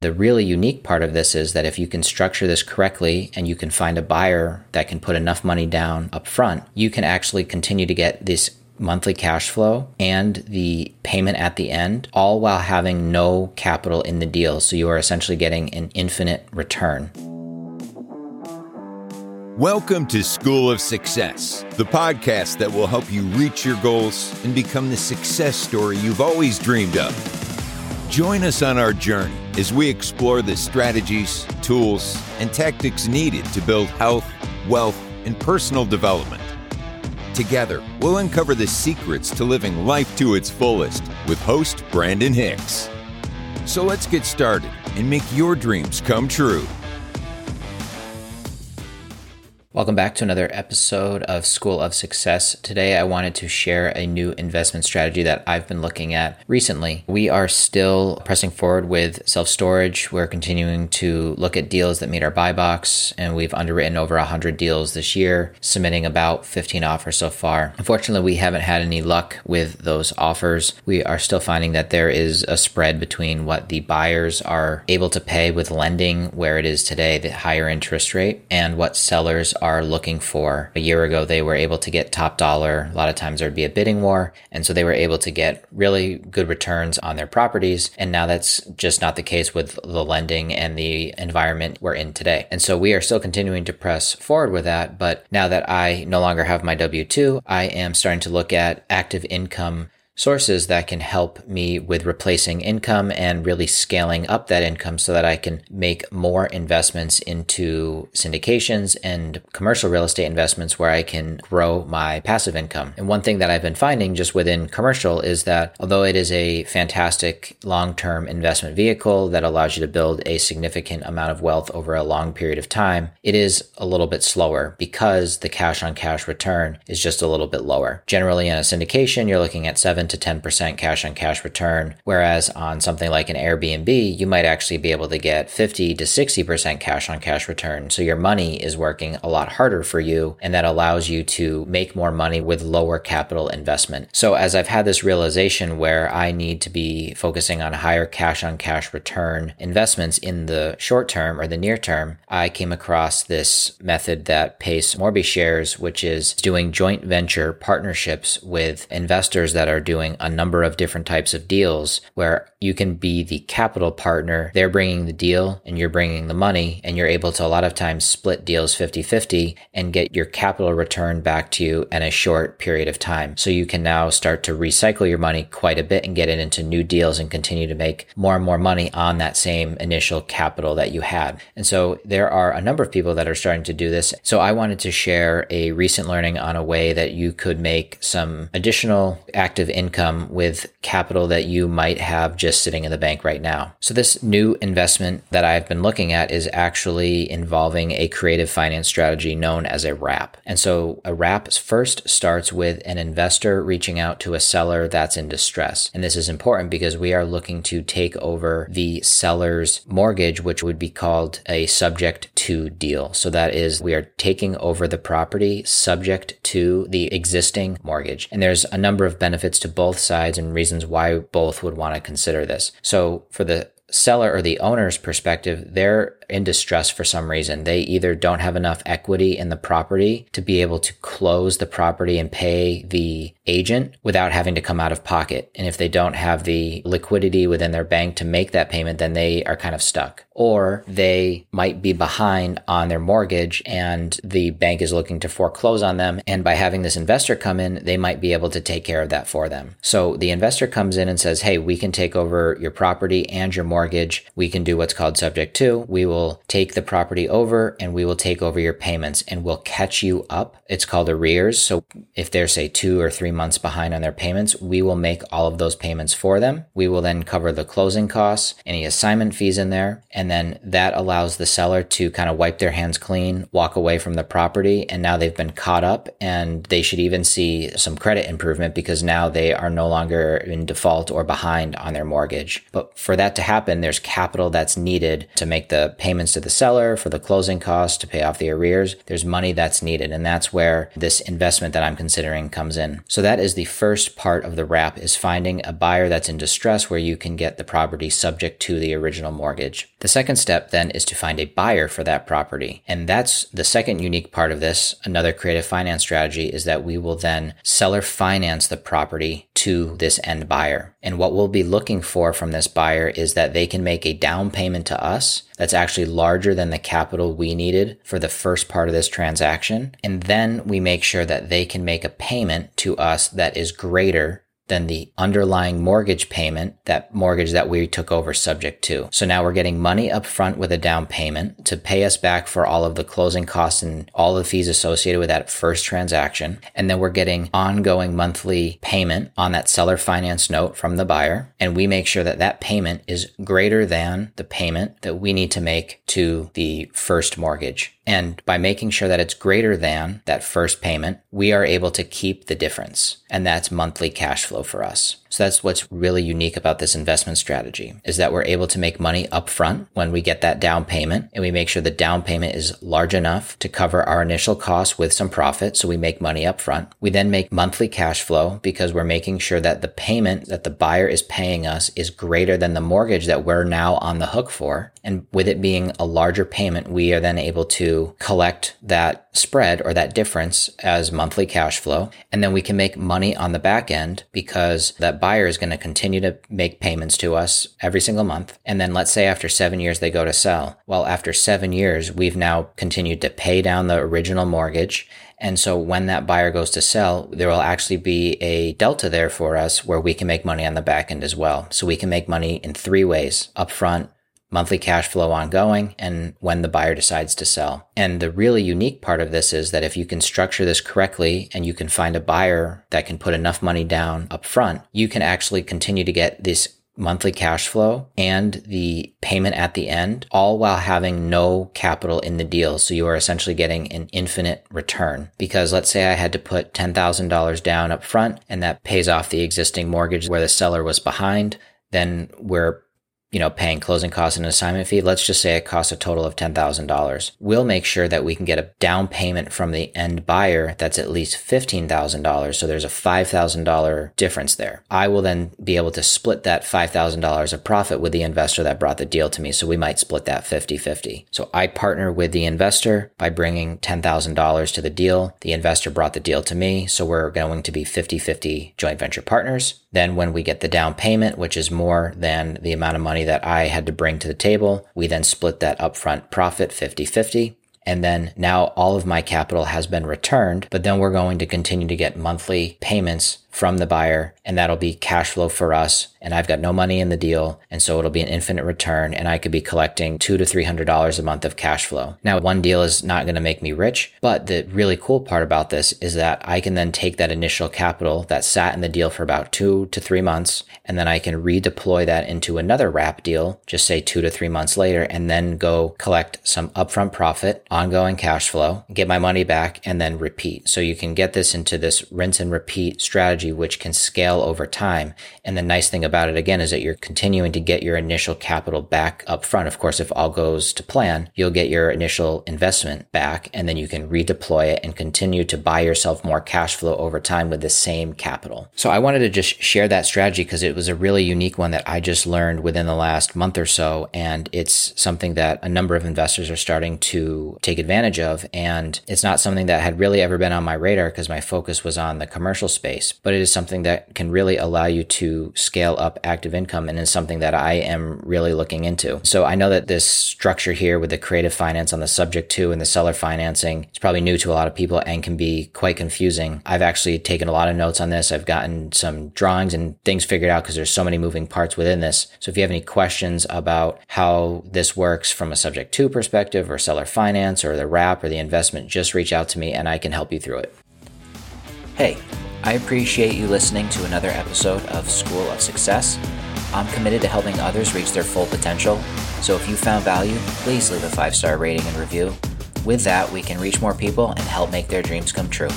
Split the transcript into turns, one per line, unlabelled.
The really unique part of this is that if you can structure this correctly and you can find a buyer that can put enough money down up front, you can actually continue to get this monthly cash flow and the payment at the end, all while having no capital in the deal. So you are essentially getting an infinite return.
Welcome to School of Success, the podcast that will help you reach your goals and become the success story you've always dreamed of. Join us on our journey as we explore the strategies, tools, and tactics needed to build health, wealth, and personal development. Together, we'll uncover the secrets to living life to its fullest with host Brandon Hicks. So let's get started and make your dreams come true.
Welcome back to another episode of School of Success. Today, I wanted to share a new investment strategy that I've been looking at recently. We are still pressing forward with self storage. We're continuing to look at deals that meet our buy box, and we've underwritten over 100 deals this year, submitting about 15 offers so far. Unfortunately, we haven't had any luck with those offers. We are still finding that there is a spread between what the buyers are able to pay with lending, where it is today, the higher interest rate, and what sellers are are looking for. A year ago, they were able to get top dollar. A lot of times there'd be a bidding war. And so they were able to get really good returns on their properties. And now that's just not the case with the lending and the environment we're in today. And so we are still continuing to press forward with that. But now that I no longer have my W 2, I am starting to look at active income sources that can help me with replacing income and really scaling up that income so that I can make more investments into syndications and commercial real estate investments where I can grow my passive income. And one thing that I've been finding just within commercial is that although it is a fantastic long term investment vehicle that allows you to build a significant amount of wealth over a long period of time, it is a little bit slower because the cash on cash return is just a little bit lower. Generally, in a syndication, you're looking at seven to 10% cash on cash return. Whereas on something like an Airbnb, you might actually be able to get 50 to 60% cash on cash return. So your money is working a lot harder for you. And that allows you to make more money with lower capital investment. So as I've had this realization where I need to be focusing on higher cash on cash return investments in the short term or the near term, I came across this method that Pace Morby shares, which is doing joint venture partnerships with investors that are doing doing a number of different types of deals where you can be the capital partner. They're bringing the deal and you're bringing the money and you're able to a lot of times split deals 50 50 and get your capital return back to you in a short period of time. So you can now start to recycle your money quite a bit and get it into new deals and continue to make more and more money on that same initial capital that you had. And so there are a number of people that are starting to do this. So I wanted to share a recent learning on a way that you could make some additional active income income with capital that you might have just sitting in the bank right now. So this new investment that I've been looking at is actually involving a creative finance strategy known as a wrap. And so a wrap first starts with an investor reaching out to a seller that's in distress. And this is important because we are looking to take over the seller's mortgage, which would be called a subject to deal. So that is we are taking over the property subject to the existing mortgage. And there's a number of benefits to both sides and reasons why both would want to consider this. So for the seller or the owner's perspective, they're in distress for some reason. They either don't have enough equity in the property to be able to close the property and pay the agent without having to come out of pocket. And if they don't have the liquidity within their bank to make that payment, then they are kind of stuck. Or they might be behind on their mortgage and the bank is looking to foreclose on them. And by having this investor come in, they might be able to take care of that for them. So the investor comes in and says, Hey, we can take over your property and your mortgage. We can do what's called subject to. We will will take the property over and we will take over your payments and we'll catch you up. It's called arrears. So if they're say two or three months behind on their payments, we will make all of those payments for them. We will then cover the closing costs, any assignment fees in there. And then that allows the seller to kind of wipe their hands clean, walk away from the property. And now they've been caught up and they should even see some credit improvement because now they are no longer in default or behind on their mortgage. But for that to happen, there's capital that's needed to make the payments to the seller for the closing costs to pay off the arrears. There's money that's needed. And that's where this investment that I'm considering comes in. So that is the first part of the wrap is finding a buyer that's in distress where you can get the property subject to the original mortgage. The second step then is to find a buyer for that property. And that's the second unique part of this. Another creative finance strategy is that we will then seller finance the property to this end buyer. And what we'll be looking for from this buyer is that they can make a down payment to us that's actually larger than the capital we needed for the first part of this transaction. And then we make sure that they can make a payment to us that is greater than the underlying mortgage payment, that mortgage that we took over subject to. So now we're getting money up front with a down payment to pay us back for all of the closing costs and all the fees associated with that first transaction. And then we're getting ongoing monthly payment on that seller finance note from the buyer. And we make sure that that payment is greater than the payment that we need to make to the first mortgage. And by making sure that it's greater than that first payment, we are able to keep the difference. And that's monthly cash flow for us. So that's what's really unique about this investment strategy is that we're able to make money upfront when we get that down payment and we make sure the down payment is large enough to cover our initial costs with some profit. So we make money upfront. We then make monthly cash flow because we're making sure that the payment that the buyer is paying us is greater than the mortgage that we're now on the hook for. And with it being a larger payment, we are then able to collect that spread or that difference as monthly cash flow. And then we can make money on the back end because that buyer is going to continue to make payments to us every single month. And then let's say after seven years, they go to sell. Well, after seven years, we've now continued to pay down the original mortgage. And so when that buyer goes to sell, there will actually be a delta there for us where we can make money on the back end as well. So we can make money in three ways upfront, monthly cash flow ongoing, and when the buyer decides to sell. And the really unique part of this is that if you can structure this correctly and you can find a buyer that can put enough money down up front, you can actually continue to get this monthly cash flow and the payment at the end, all while having no capital in the deal. So you are essentially getting an infinite return. Because let's say I had to put $10,000 down up front and that pays off the existing mortgage where the seller was behind, then we're you know, paying closing costs and an assignment fee, let's just say it costs a total of $10,000. We'll make sure that we can get a down payment from the end buyer that's at least $15,000. So there's a $5,000 difference there. I will then be able to split that $5,000 of profit with the investor that brought the deal to me. So we might split that 50 50. So I partner with the investor by bringing $10,000 to the deal. The investor brought the deal to me. So we're going to be 50 50 joint venture partners. Then when we get the down payment, which is more than the amount of money that I had to bring to the table, we then split that upfront profit 50 50. And then now all of my capital has been returned, but then we're going to continue to get monthly payments from the buyer and that'll be cash flow for us. And I've got no money in the deal. And so it'll be an infinite return and I could be collecting two to three hundred dollars a month of cash flow. Now, one deal is not going to make me rich, but the really cool part about this is that I can then take that initial capital that sat in the deal for about two to three months, and then I can redeploy that into another wrap deal, just say two to three months later, and then go collect some upfront profit, ongoing cash flow, get my money back, and then repeat. So you can get this into this rinse and repeat strategy which can scale over time. And the nice thing about it again is that you're continuing to get your initial capital back up front. Of course, if all goes to plan, you'll get your initial investment back and then you can redeploy it and continue to buy yourself more cash flow over time with the same capital. So I wanted to just share that strategy because it was a really unique one that I just learned within the last month or so. And it's something that a number of investors are starting to take advantage of. And it's not something that had really ever been on my radar because my focus was on the commercial space, but it is something that can really allow you to scale up active income and is something that I am really looking into. So I know that this structure here with the creative finance on the subject to and the seller financing is probably new to a lot of people and can be quite confusing. I've actually taken a lot of notes on this. I've gotten some drawings and things figured out because there's so many moving parts within this. So if you have any questions about how this works from a subject to perspective or seller finance or the wrap or the investment, just reach out to me and I can help you through it. Hey, I appreciate you listening to another episode of School of Success. I'm committed to helping others reach their full potential, so if you found value, please leave a five star rating and review. With that, we can reach more people and help make their dreams come true.